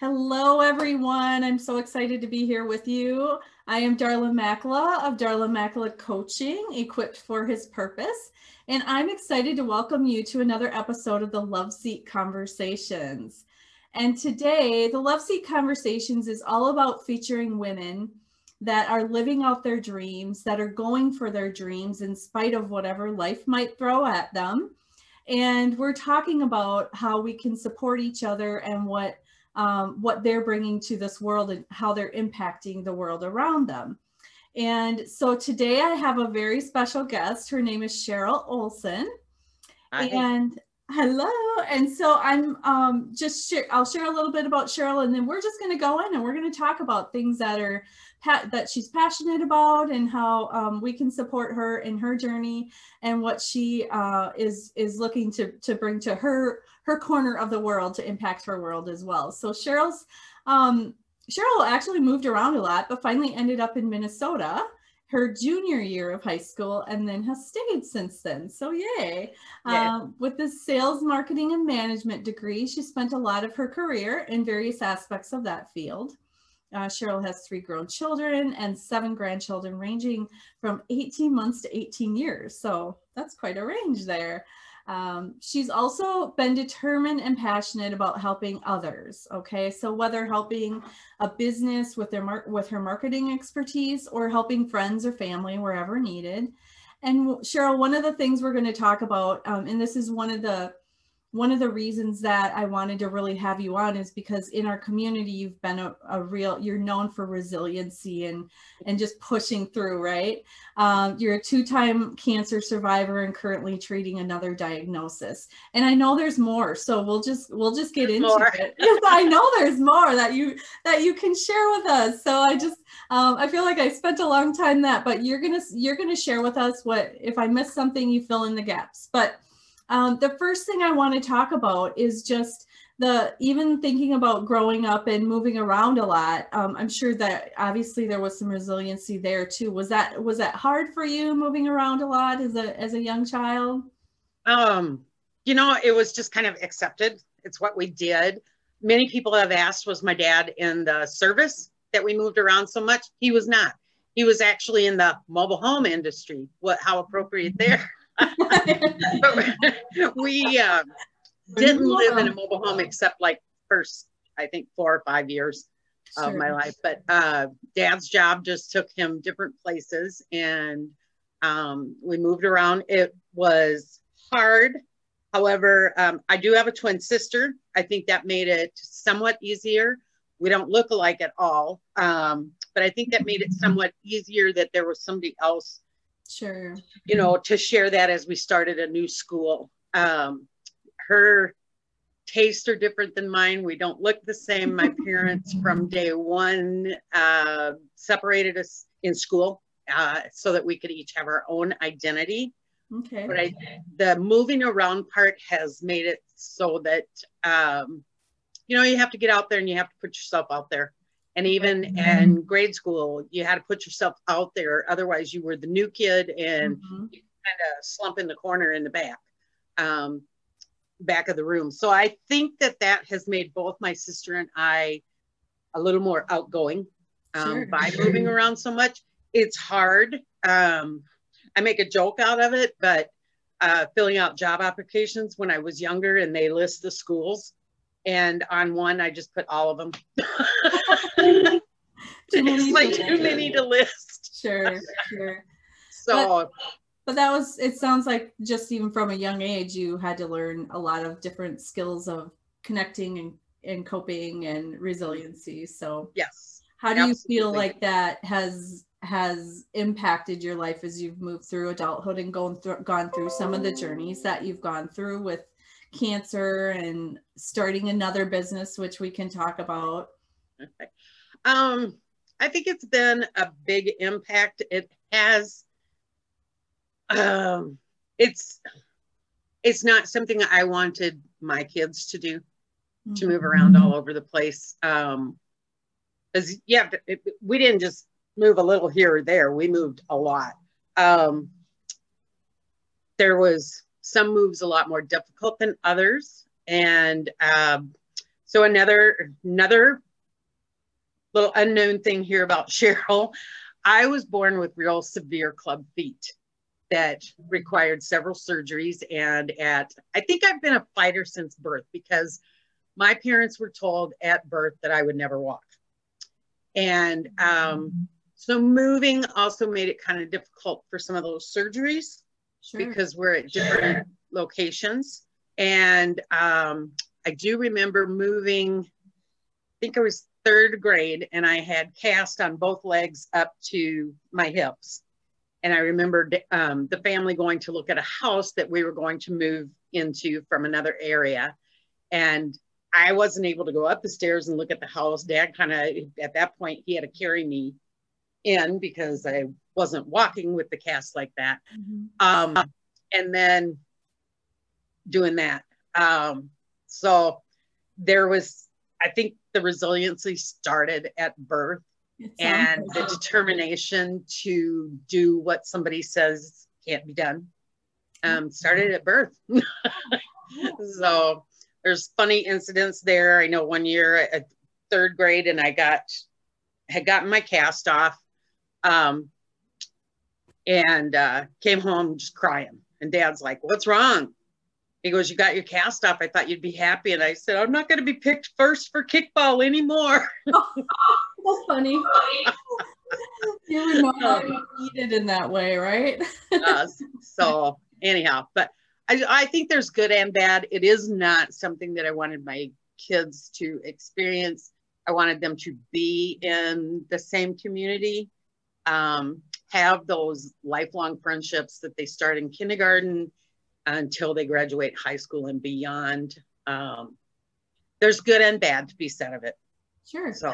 Hello, everyone. I'm so excited to be here with you. I am Darla Makla of Darla Makla Coaching, equipped for his purpose. And I'm excited to welcome you to another episode of the Love Seat Conversations. And today, the Love Seat Conversations is all about featuring women that are living out their dreams, that are going for their dreams in spite of whatever life might throw at them. And we're talking about how we can support each other and what um, what they're bringing to this world and how they're impacting the world around them. And so today I have a very special guest. Her name is Cheryl Olson. Hi. And hello. And so I'm um, just share, I'll share a little bit about Cheryl and then we're just going to go in and we're going to talk about things that are that she's passionate about and how um, we can support her in her journey and what she uh, is is looking to to bring to her her corner of the world to impact her world as well. So Cheryl's um, Cheryl actually moved around a lot, but finally ended up in Minnesota her junior year of high school and then has stayed since then. So yay. Yeah. Um, with this sales, marketing, and management degree, she spent a lot of her career in various aspects of that field. Uh, Cheryl has three grown children and seven grandchildren, ranging from 18 months to 18 years. So that's quite a range there. Um, she's also been determined and passionate about helping others. Okay, so whether helping a business with their with her marketing expertise or helping friends or family wherever needed. And Cheryl, one of the things we're going to talk about, um, and this is one of the one of the reasons that I wanted to really have you on is because in our community, you've been a, a real, you're known for resiliency and, and just pushing through, right? Um, you're a two-time cancer survivor and currently treating another diagnosis. And I know there's more, so we'll just, we'll just get into more. it. Yes, I know there's more that you, that you can share with us. So I just, um, I feel like I spent a long time that, but you're going to, you're going to share with us what, if I miss something, you fill in the gaps. But um, the first thing I want to talk about is just the even thinking about growing up and moving around a lot. Um, I'm sure that obviously there was some resiliency there too. Was that was that hard for you moving around a lot as a as a young child? Um, you know, it was just kind of accepted. It's what we did. Many people have asked, was my dad in the service that we moved around so much? He was not. He was actually in the mobile home industry. What how appropriate there. we uh, didn't live in a mobile home except like first, I think, four or five years sure. of my life. But uh, dad's job just took him different places and um, we moved around. It was hard. However, um, I do have a twin sister. I think that made it somewhat easier. We don't look alike at all. Um, but I think that made it somewhat easier that there was somebody else Sure. You know, to share that as we started a new school. Um, her tastes are different than mine. We don't look the same. My parents from day one uh, separated us in school uh, so that we could each have our own identity. Okay. But I, the moving around part has made it so that, um, you know, you have to get out there and you have to put yourself out there. And even mm-hmm. in grade school, you had to put yourself out there. Otherwise, you were the new kid and mm-hmm. kind of slump in the corner in the back, um, back of the room. So I think that that has made both my sister and I a little more outgoing um, sure. by moving around so much. It's hard. Um, I make a joke out of it, but uh, filling out job applications when I was younger and they list the schools and on one I just put all of them. it's like too many to list. Sure, sure. So but, but that was it sounds like just even from a young age you had to learn a lot of different skills of connecting and, and coping and resiliency. So yes. How do absolutely. you feel like that has has impacted your life as you've moved through adulthood and gone through gone through some of the journeys that you've gone through with cancer and starting another business, which we can talk about? Okay. Um, I think it's been a big impact. It has, um, it's, it's not something I wanted my kids to do, mm-hmm. to move around all over the place. Um, because yeah, it, we didn't just move a little here or there. We moved a lot. Um, there was some moves a lot more difficult than others. And um, So another another little unknown thing here about Cheryl. I was born with real severe club feet that required several surgeries. And at, I think I've been a fighter since birth because my parents were told at birth that I would never walk. And um, so moving also made it kind of difficult for some of those surgeries sure. because we're at different locations. And um, I do remember moving, I think I was third grade, and I had cast on both legs up to my hips. And I remembered um, the family going to look at a house that we were going to move into from another area. And I wasn't able to go up the stairs and look at the house. Dad kind of, at that point, he had to carry me in because I wasn't walking with the cast like that. Mm-hmm. Um, and then doing that. Um, so there was, I think the resiliency started at birth and the determination to do what somebody says can't be done um, started at birth. so there's funny incidents there. I know one year at third grade and I got, had gotten my cast off um, and uh, came home just crying. And dad's like, what's wrong? He goes, you got your cast off. I thought you'd be happy. And I said, I'm not going to be picked first for kickball anymore. That's funny. you would know how to eat it in that way, right? yes. So anyhow, but I, I think there's good and bad. It is not something that I wanted my kids to experience. I wanted them to be in the same community, um, have those lifelong friendships that they start in kindergarten until they graduate high school and beyond. Um, there's good and bad to be said of it. Sure. So,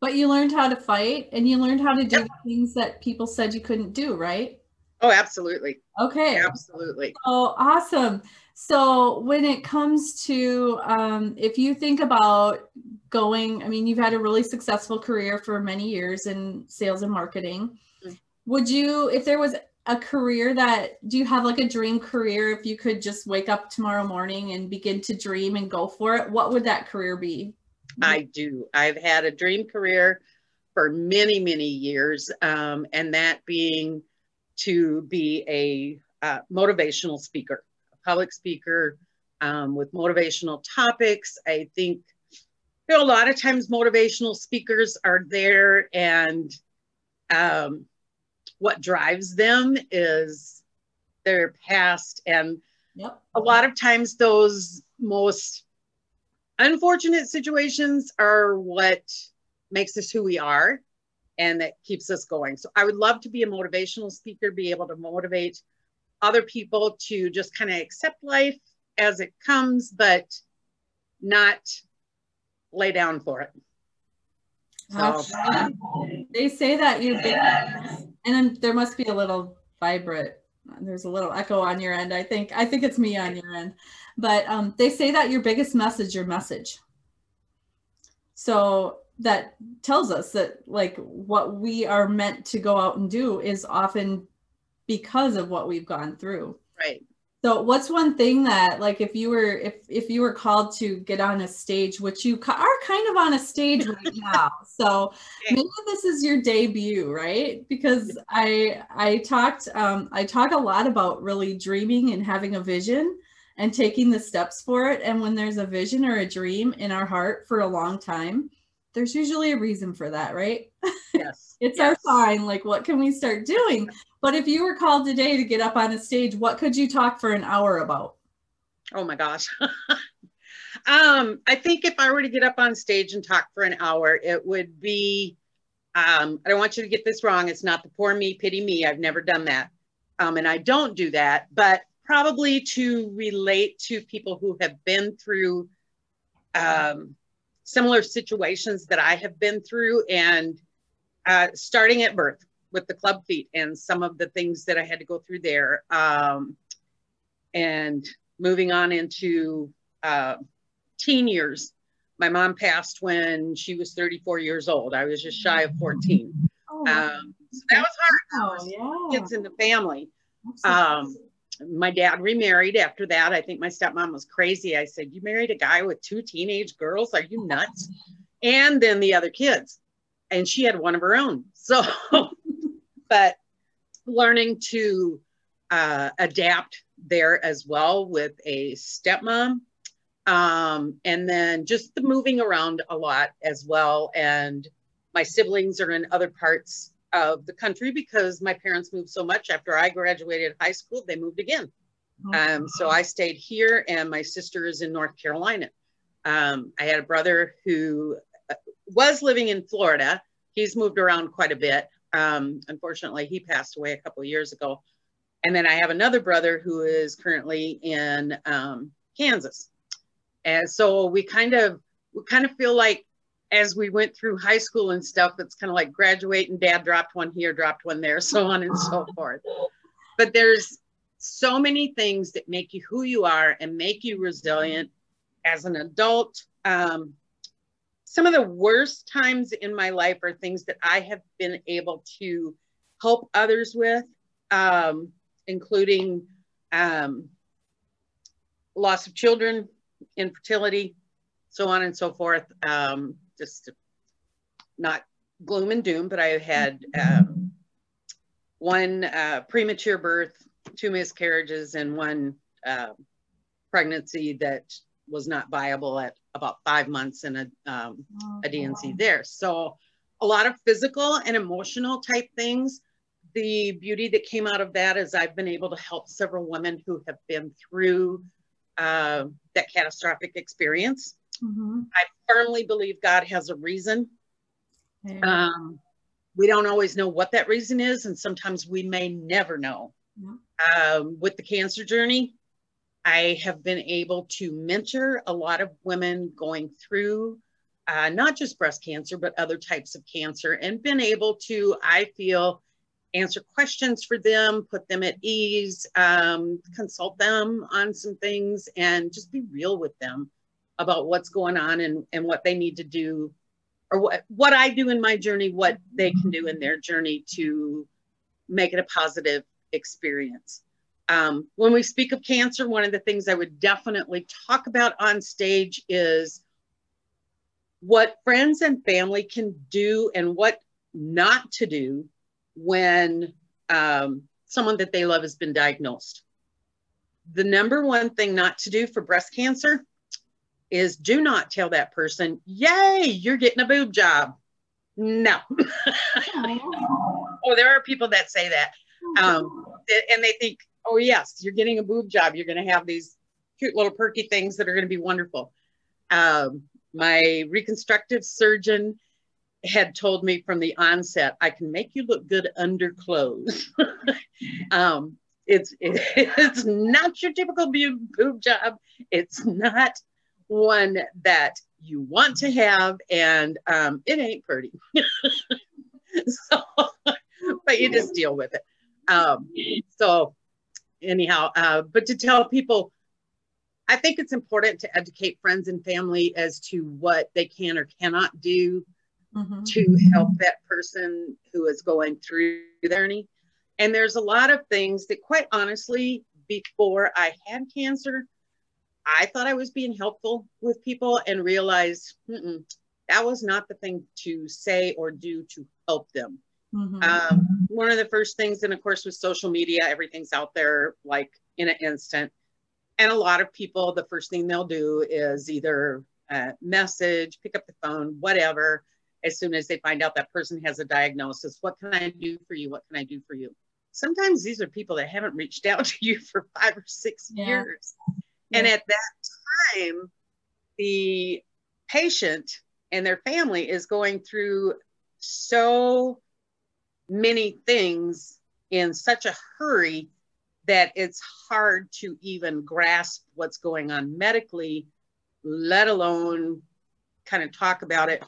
but you learned how to fight and you learned how to do things that people said you couldn't do, right? Oh, absolutely. Okay. Absolutely. Oh, awesome. So when it comes to, um, if you think about going, I mean, you've had a really successful career for many years in sales and marketing. Mm-hmm. Would you, if there was a career that do you have like a dream career if you could just wake up tomorrow morning and begin to dream and go for it? What would that career be? I do. I've had a dream career for many many years um, and that being to be a uh, motivational speaker a public speaker um, with motivational topics. I think you know, a lot of times motivational speakers are there and um, what drives them is their past and yep. a lot of times those most unfortunate situations are what makes us who we are and that keeps us going so i would love to be a motivational speaker be able to motivate other people to just kind of accept life as it comes but not lay down for it so. they say that big and then there must be a little vibrate. There's a little echo on your end. I think I think it's me on your end. But um, they say that your biggest message, your message. So that tells us that like what we are meant to go out and do is often because of what we've gone through. Right. So what's one thing that like if you were if if you were called to get on a stage, which you are kind of on a stage right now. So maybe this is your debut, right? Because I I talked um I talk a lot about really dreaming and having a vision and taking the steps for it. And when there's a vision or a dream in our heart for a long time, there's usually a reason for that, right? Yes. it's yes. our sign. Like, what can we start doing? But if you were called today to get up on a stage, what could you talk for an hour about? Oh my gosh. um, I think if I were to get up on stage and talk for an hour, it would be um, I don't want you to get this wrong. It's not the poor me, pity me. I've never done that. Um, and I don't do that, but probably to relate to people who have been through um, similar situations that I have been through and uh, starting at birth with the club feet and some of the things that I had to go through there. Um, and moving on into uh, teen years, my mom passed when she was 34 years old. I was just shy of 14. Oh, um, so that was hard. Oh, yeah. Kids in the family. Um, my dad remarried after that. I think my stepmom was crazy. I said, You married a guy with two teenage girls? Are you nuts? And then the other kids. And she had one of her own. So, but learning to uh, adapt there as well with a stepmom. Um, and then just the moving around a lot as well. And my siblings are in other parts of the country because my parents moved so much after I graduated high school, they moved again. Oh, um, so I stayed here, and my sister is in North Carolina. Um, I had a brother who uh, was living in Florida. He's moved around quite a bit. Um, unfortunately, he passed away a couple of years ago. And then I have another brother who is currently in um, Kansas. And so we kind of we kind of feel like as we went through high school and stuff, it's kind of like graduate and dad dropped one here, dropped one there, so on and so forth. But there's so many things that make you who you are and make you resilient as an adult. Um, some of the worst times in my life are things that I have been able to help others with, um, including um, loss of children, infertility, so on and so forth. Um, just not gloom and doom, but I had um, one uh, premature birth, two miscarriages, and one uh, pregnancy that was not viable at about five months and a, um, oh, a D&C wow. there. So a lot of physical and emotional type things. The beauty that came out of that is I've been able to help several women who have been through uh, that catastrophic experience. Mm-hmm. I firmly believe God has a reason. Um, we don't always know what that reason is, and sometimes we may never know. Um, with the cancer journey, I have been able to mentor a lot of women going through uh, not just breast cancer, but other types of cancer, and been able to, I feel, answer questions for them, put them at ease, um, consult them on some things, and just be real with them about what's going on and, and what they need to do or what, what I do in my journey, what they can do in their journey to make it a positive experience. Um, when we speak of cancer, one of the things I would definitely talk about on stage is what friends and family can do and what not to do when um, someone that they love has been diagnosed. The number one thing not to do for breast cancer is do not tell that person, yay, you're getting a boob job. No. oh, there are people that say that. Um, and they think, oh, yes, you're getting a boob job. You're going to have these cute little perky things that are going to be wonderful. Um, my reconstructive surgeon had told me from the onset, I can make you look good under clothes. um, it's it, it's not your typical boob, boob job. It's not one that you want to have, and um, it ain't pretty. so, but you just deal with it. Um, so, anyhow, uh, but to tell people, I think it's important to educate friends and family as to what they can or cannot do mm-hmm. to help that person who is going through their journey. And there's a lot of things that, quite honestly, before I had cancer, I thought I was being helpful with people and realized that was not the thing to say or do to help them. Mm-hmm. Um, one of the first things, and of course, with social media, everything's out there like in an instant. And a lot of people, the first thing they'll do is either uh, message, pick up the phone, whatever, as soon as they find out that person has a diagnosis. What can I do for you? What can I do for you? Sometimes these are people that haven't reached out to you for five or six yeah. years. And at that time, the patient and their family is going through so many things in such a hurry that it's hard to even grasp what's going on medically, let alone kind of talk about it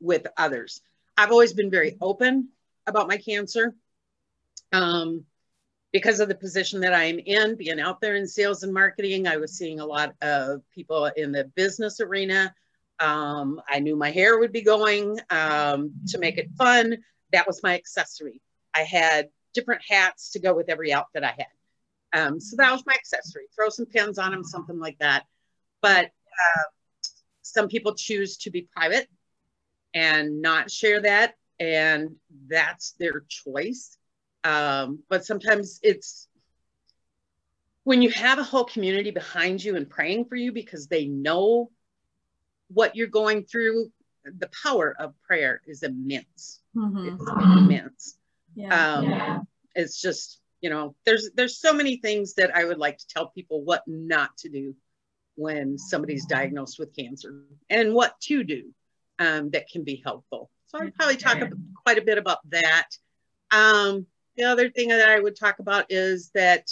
with others. I've always been very open about my cancer. Um, because of the position that I'm in, being out there in sales and marketing, I was seeing a lot of people in the business arena. Um, I knew my hair would be going um, to make it fun. That was my accessory. I had different hats to go with every outfit I had. Um, so that was my accessory. Throw some pins on them, something like that. But uh, some people choose to be private and not share that, and that's their choice. Um, but sometimes it's when you have a whole community behind you and praying for you because they know what you're going through, the power of prayer is immense. Mm-hmm. It's immense. Yeah. Um, yeah. It's just, you know, there's there's so many things that I would like to tell people what not to do when somebody's diagnosed with cancer and what to do um, that can be helpful. So I'll probably talk about, quite a bit about that. Um, the other thing that I would talk about is that,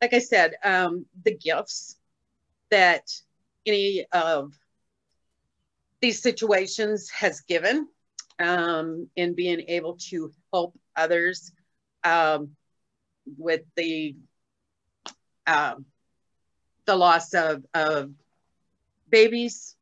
like I said, um, the gifts that any of these situations has given um, in being able to help others um, with the um, the loss of, of babies.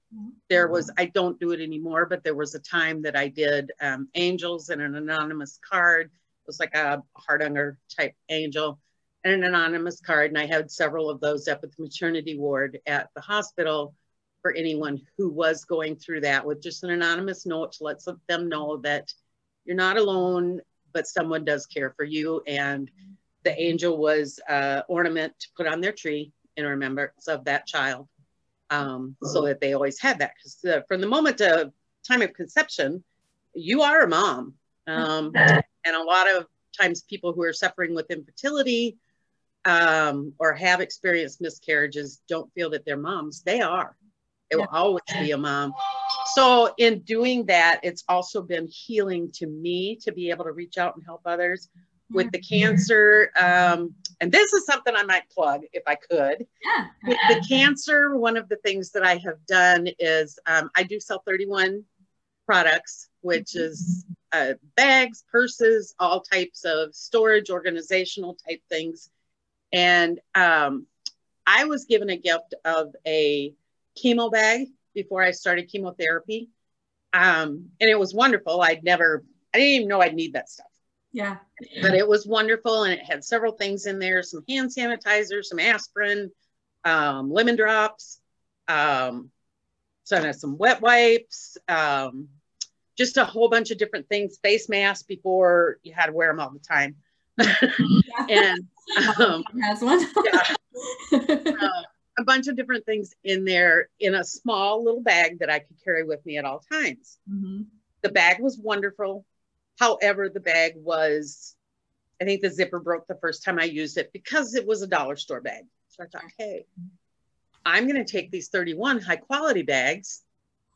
There was, I don't do it anymore, but there was a time that I did um, angels and an anonymous card. Was like a Hardanger type angel and an anonymous card. And I had several of those up at the maternity ward at the hospital for anyone who was going through that with just an anonymous note to let them know that you're not alone, but someone does care for you. And the angel was uh, ornament to put on their tree in remembrance of that child um, so that they always had that. Because uh, from the moment of time of conception, you are a mom. Um, and a lot of times people who are suffering with infertility um, or have experienced miscarriages don't feel that they're moms. They are. They will always be a mom. So in doing that, it's also been healing to me to be able to reach out and help others with the cancer. Um, and this is something I might plug if I could. Yeah. With the cancer, one of the things that I have done is um, I do sell 31 products, which is uh, bags, purses, all types of storage, organizational type things. And um, I was given a gift of a chemo bag before I started chemotherapy. Um, and it was wonderful. I'd never, I didn't even know I'd need that stuff. Yeah. But it was wonderful and it had several things in there some hand sanitizer, some aspirin, um, lemon drops, um, so some wet wipes, um, just a whole bunch of different things, face masks before you had to wear them all the time. and um, has one. yeah. Uh, a bunch of different things in there in a small little bag that I could carry with me at all times. Mm-hmm. The bag was wonderful. However, the bag was, I think the zipper broke the first time I used it because it was a dollar store bag. So I thought, hey, I'm going to take these 31 high quality bags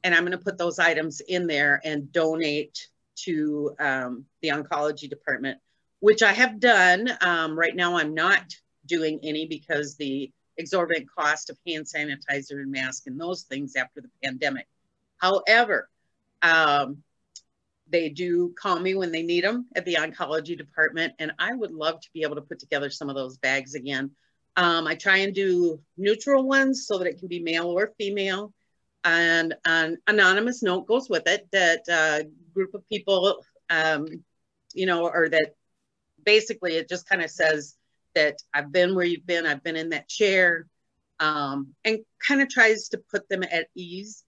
and I'm going to put those items in there and donate to um, the oncology department, which I have done. Um, right now, I'm not doing any because the exorbitant cost of hand sanitizer and mask and those things after the pandemic. However, um, they do call me when they need them at the oncology department, and I would love to be able to put together some of those bags again. Um, I try and do neutral ones so that it can be male or female. And an anonymous note goes with it that a group of people, um, you know, or that basically it just kind of says that I've been where you've been, I've been in that chair, um, and kind of tries to put them at ease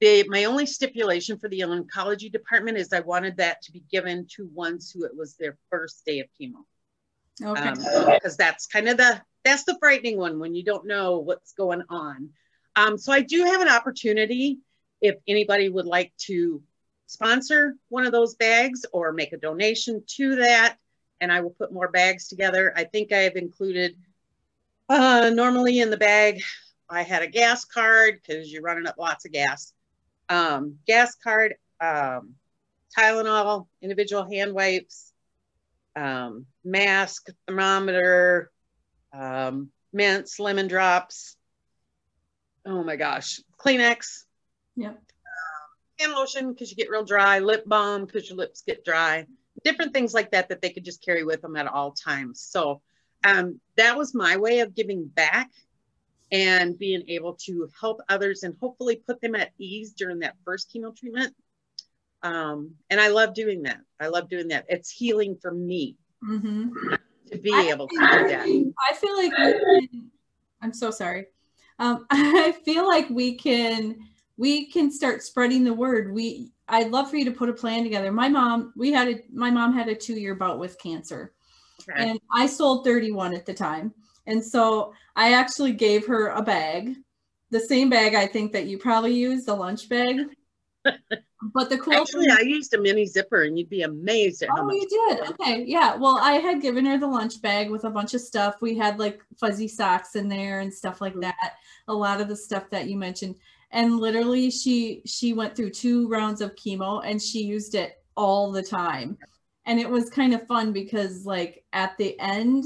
the, my only stipulation for the oncology department is I wanted that to be given to ones who it was their first day of chemo. Okay. Um, because that's kind of the that's the frightening one when you don't know what's going on. Um, so I do have an opportunity if anybody would like to sponsor one of those bags or make a donation to that, and I will put more bags together. I think I have included uh, normally in the bag. I had a gas card because you're running up lots of gas um, gas card, um, Tylenol, individual hand wipes, um, mask, thermometer, um, mints, lemon drops. Oh my gosh, Kleenex. Yep. Um, hand lotion because you get real dry, lip balm because your lips get dry, different things like that that they could just carry with them at all times. So um, that was my way of giving back and being able to help others and hopefully put them at ease during that first chemo treatment. Um, and I love doing that. I love doing that. It's healing for me mm-hmm. to be I able to do that. I feel like I'm so sorry. Um, I feel like we can we can start spreading the word. We I'd love for you to put a plan together. My mom, we had a my mom had a two year bout with cancer, okay. and I sold 31 at the time, and so I actually gave her a bag, the same bag I think that you probably use, the lunch bag. But the cool actually thing, I used a mini zipper, and you'd be amazed at how oh, much. you did. Okay, yeah. Well, I had given her the lunch bag with a bunch of stuff. We had like fuzzy socks in there and stuff like mm-hmm. that. A lot of the stuff that you mentioned and literally she she went through two rounds of chemo and she used it all the time and it was kind of fun because like at the end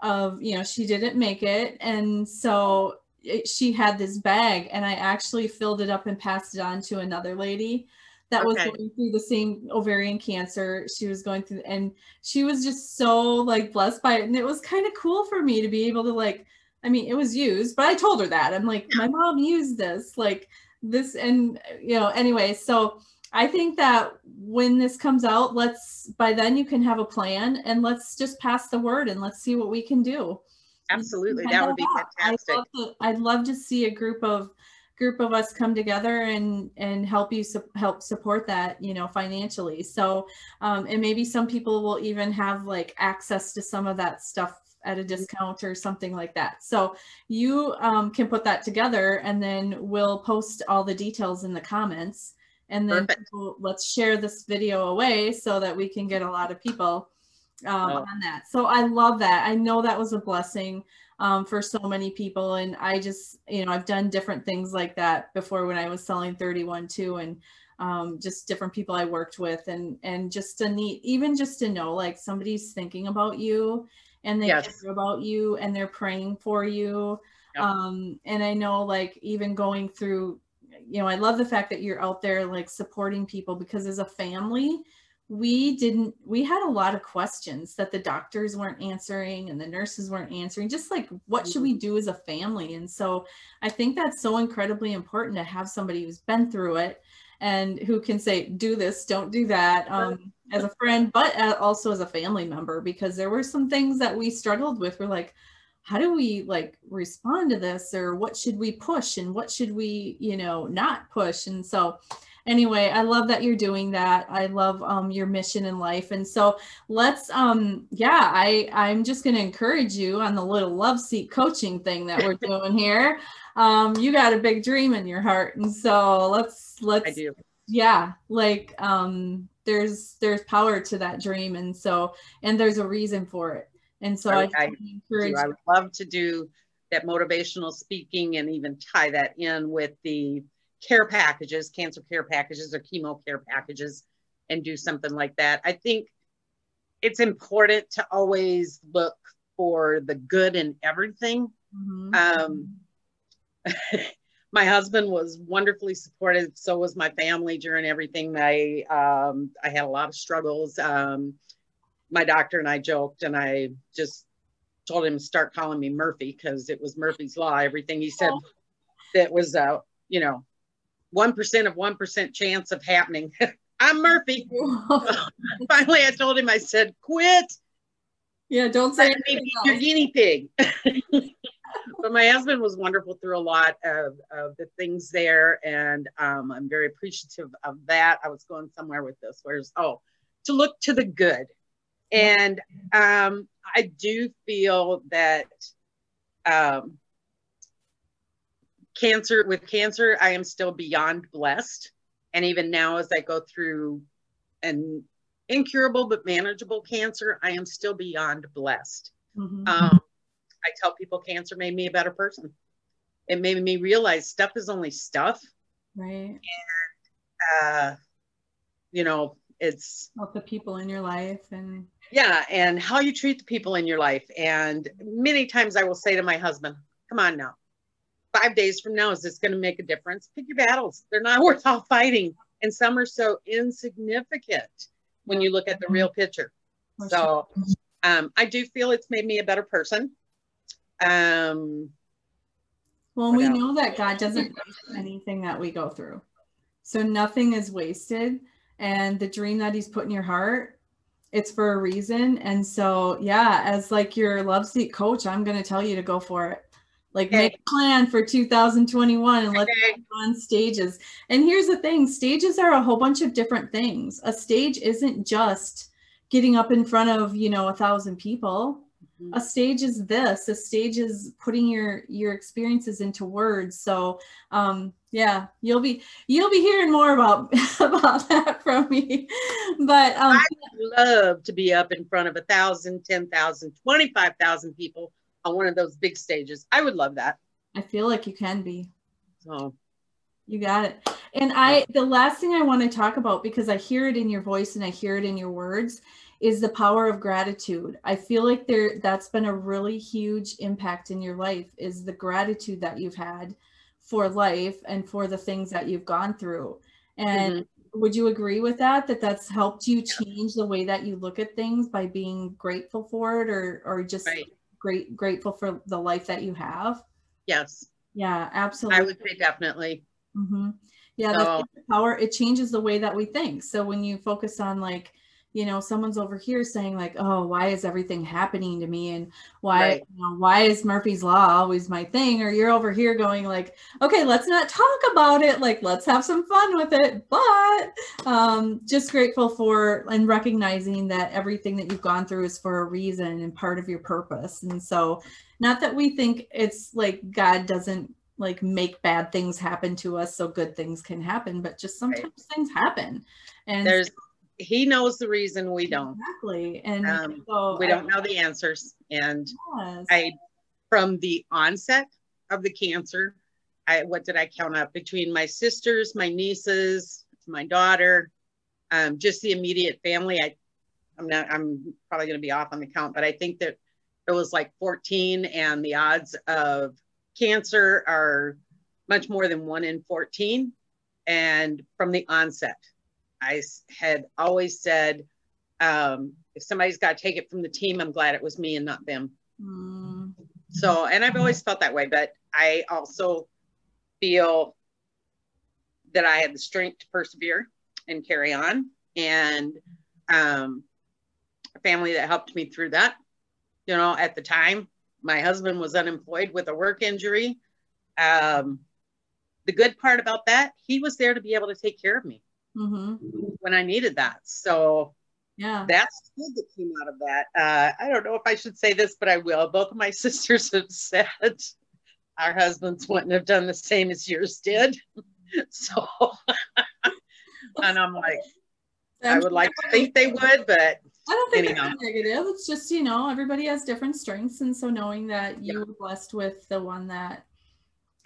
of you know she didn't make it and so it, she had this bag and i actually filled it up and passed it on to another lady that okay. was going through the same ovarian cancer she was going through and she was just so like blessed by it and it was kind of cool for me to be able to like I mean, it was used, but I told her that. I'm like, my mom used this, like this, and you know, anyway. So I think that when this comes out, let's by then you can have a plan and let's just pass the word and let's see what we can do. Absolutely, that would be fantastic. I'd love, to, I'd love to see a group of group of us come together and and help you su- help support that you know financially so um, and maybe some people will even have like access to some of that stuff at a mm-hmm. discount or something like that. So you um, can put that together and then we'll post all the details in the comments. And then let's share this video away so that we can get a lot of people um, oh. on that. So I love that. I know that was a blessing um, for so many people. And I just, you know, I've done different things like that before when I was selling 31 too. And um, just different people I worked with and, and just to neat, even just to know like somebody's thinking about you and they yes. care about you and they're praying for you. Yep. Um, and I know like even going through, you know, I love the fact that you're out there like supporting people because as a family, we didn't we had a lot of questions that the doctors weren't answering and the nurses weren't answering just like what should we do as a family? And so i think that's so incredibly important to have somebody who's been through it and who can say do this don't do that um, as a friend but also as a family member because there were some things that we struggled with. We're like how do we like respond to this? Or what should we push? And what should we you know not push? And so anyway i love that you're doing that. I love um, your mission in life. And so let's um yeah i i'm just going to encourage you on the little love seat coaching thing that we're doing here. Um you got a big dream in your heart. And so let's let's I do. yeah like um there's there's power to that dream. And so and there's a reason for it. And so i, I, encourage I would love to do that motivational speaking and even tie that in with the care packages cancer care packages or chemo care packages and do something like that i think it's important to always look for the good in everything mm-hmm. um, my husband was wonderfully supportive. So was my family during everything. I um, I had a lot of struggles. Um, my doctor and I joked, and I just told him to start calling me Murphy because it was Murphy's law. Everything he said that was, uh, you know, one percent of one percent chance of happening. I'm Murphy. Finally, I told him. I said, "Quit." Yeah, don't say your guinea pig. but my husband was wonderful through a lot of, of the things there. And um, I'm very appreciative of that. I was going somewhere with this, Where's, oh, to look to the good. And um, I do feel that um, cancer, with cancer, I am still beyond blessed. And even now, as I go through an incurable but manageable cancer, I am still beyond blessed. Mm-hmm. Um, I tell people cancer made me a better person. It made me realize stuff is only stuff. Right. And, uh, you know, it's about the people in your life and yeah, and how you treat the people in your life. And many times I will say to my husband, come on now, five days from now, is this going to make a difference? Pick your battles. They're not worth all fighting. And some are so insignificant when you look at the real picture. So um, I do feel it's made me a better person. Um, well, we else? know that God doesn't waste anything that we go through. So nothing is wasted. And the dream that he's put in your heart it's for a reason. And so, yeah, as like your love seat coach, I'm going to tell you to go for it. Like okay. make a plan for 2021 and let's okay. on stages. And here's the thing, stages are a whole bunch of different things. A stage isn't just getting up in front of, you know, a thousand people. Mm-hmm. A stage is this. A stage is putting your your experiences into words. So um yeah, you'll be you'll be hearing more about about that from me. But um I love to be up in front of a thousand, ten thousand, twenty-five thousand people on one of those big stages. I would love that. I feel like you can be. So you got it. And I the last thing I want to talk about because I hear it in your voice and I hear it in your words is the power of gratitude. I feel like there that's been a really huge impact in your life is the gratitude that you've had for life and for the things that you've gone through. And mm-hmm. would you agree with that that that's helped you change the way that you look at things by being grateful for it or or just right great grateful for the life that you have. Yes. Yeah absolutely i would say definitely. Mm-hmm. yeah so, power it changes the way that we think. So when you focus on like you know someone's over here saying like oh why is everything happening to me? And why right. you know, why is murphy's law always my thing? Or you're over here going like okay let's not talk about it. Like let's have some fun with it. But um just grateful for and recognizing that everything that you've gone through is for a reason and part of your purpose. And so not that we think it's like god doesn't like make bad things happen to us so good things can happen but just sometimes right. things happen. And there's he knows the reason we don't. Exactly. And um, so we don't know the answers. And yes. I, from the onset of the cancer, I, what did I count up between my sisters, my nieces, my daughter, um, just the immediate family. I, I'm not, I'm probably going to be off on the count, but I think that it was like 14 and the odds of cancer are much more than one in 14. And from the onset, I had always said, um, if somebody's got to take it from the team, I'm glad it was me and not them. Mm. So, and I've always felt that way, but I also feel that I had the strength to persevere and carry on, and um, a family that helped me through that. You know, at the time, my husband was unemployed with a work injury. Um, the good part about that, he was there to be able to take care of me mm-hmm. when I needed that. So yeah, that's good that came out of that. Uh, I don't know if I should say this, but I will. Both of my sisters have said our husbands wouldn't have done the same as yours did. so, and I'm like, I would like to think they would, but I don't think anyhow. it's negative. It's just, you know, everybody has different strengths. And so knowing that you yeah. were blessed with the one that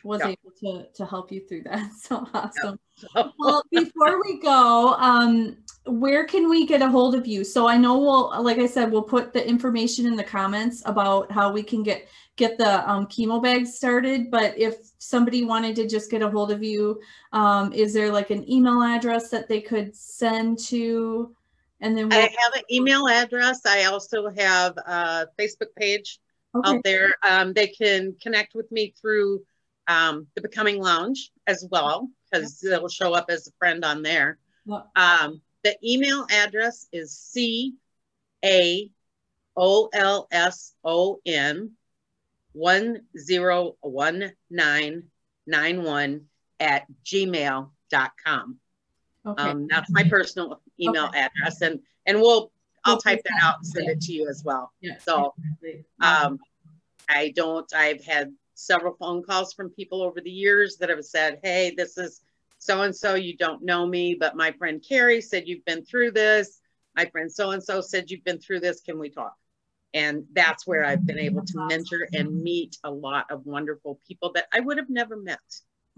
was yep. able to to help you through that. So awesome. Yep. well, before we go, um, where can we get a hold of you? So I know we'll, like I said, we'll put the information in the comments about how we can get get the um, chemo bags started. But if somebody wanted to just get a hold of you, um, is there like an email address that they could send to? And then we'll- I have an email address. I also have a Facebook page okay. out there. Um, they can connect with me through um, the Becoming Lounge as well, because it'll show up as a friend on there. Um, the email address is C A O L S O N 101991 at gmail.com. Okay. Um, that's my personal email okay. address. And, and we'll, I'll type that out and send it to you as well. Yeah. So, um, I don't, I've had several phone calls from people over the years that have said, Hey, this is so and so, you don't know me, but my friend Carrie said you've been through this. My friend so and so said you've been through this. Can we talk? And that's where I've been able to mentor and meet a lot of wonderful people that I would have never met.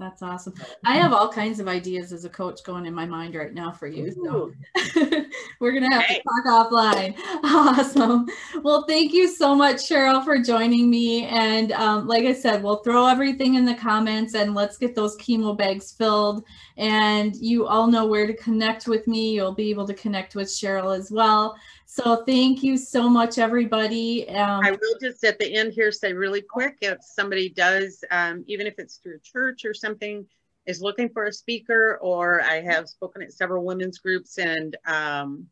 That's awesome. I have all kinds of ideas as a coach going in my mind right now for you. So we're going to have to talk offline. Awesome. Well, thank you so much, Cheryl, for joining me. And um, like I said, we'll throw everything in the comments and let's get those chemo bags filled. And you all know where to connect with me. You'll be able to connect with Cheryl as well. So thank you so much, everybody. Um, I will just at the end here say really quick, if somebody does, um, even if it's through church or something, is looking for a speaker, or I have spoken at several women's groups and um,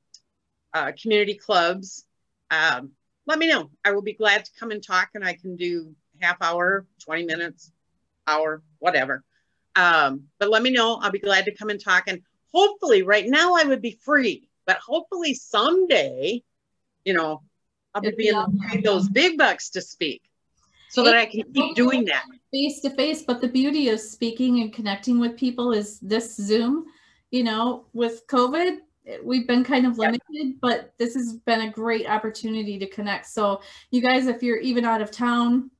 uh, community clubs, um, let me know. I will be glad to come and talk and I can do half hour, 20 minutes, hour, whatever. Um, but let me know. I'll be glad to come and talk. And hopefully, right now I would be free, but hopefully someday, you know, I'll be being paid those big bucks to speak so that I can keep doing that. Face to face. But the beauty of speaking and connecting with people is this Zoom, you know, with COVID, we've been kind of limited, but this has been a great opportunity to connect. So you guys, if you're even out of town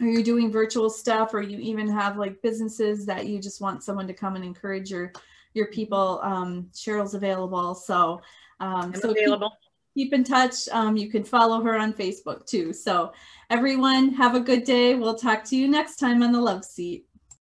or you're doing virtual stuff, or you even have like businesses that you just want someone to come and encourage your your people, um, Cheryl's available. So um, so available. Keep, keep in touch. Um, you can follow her on Facebook too. So everyone have a good day. We'll talk to you next time on the Love Seat.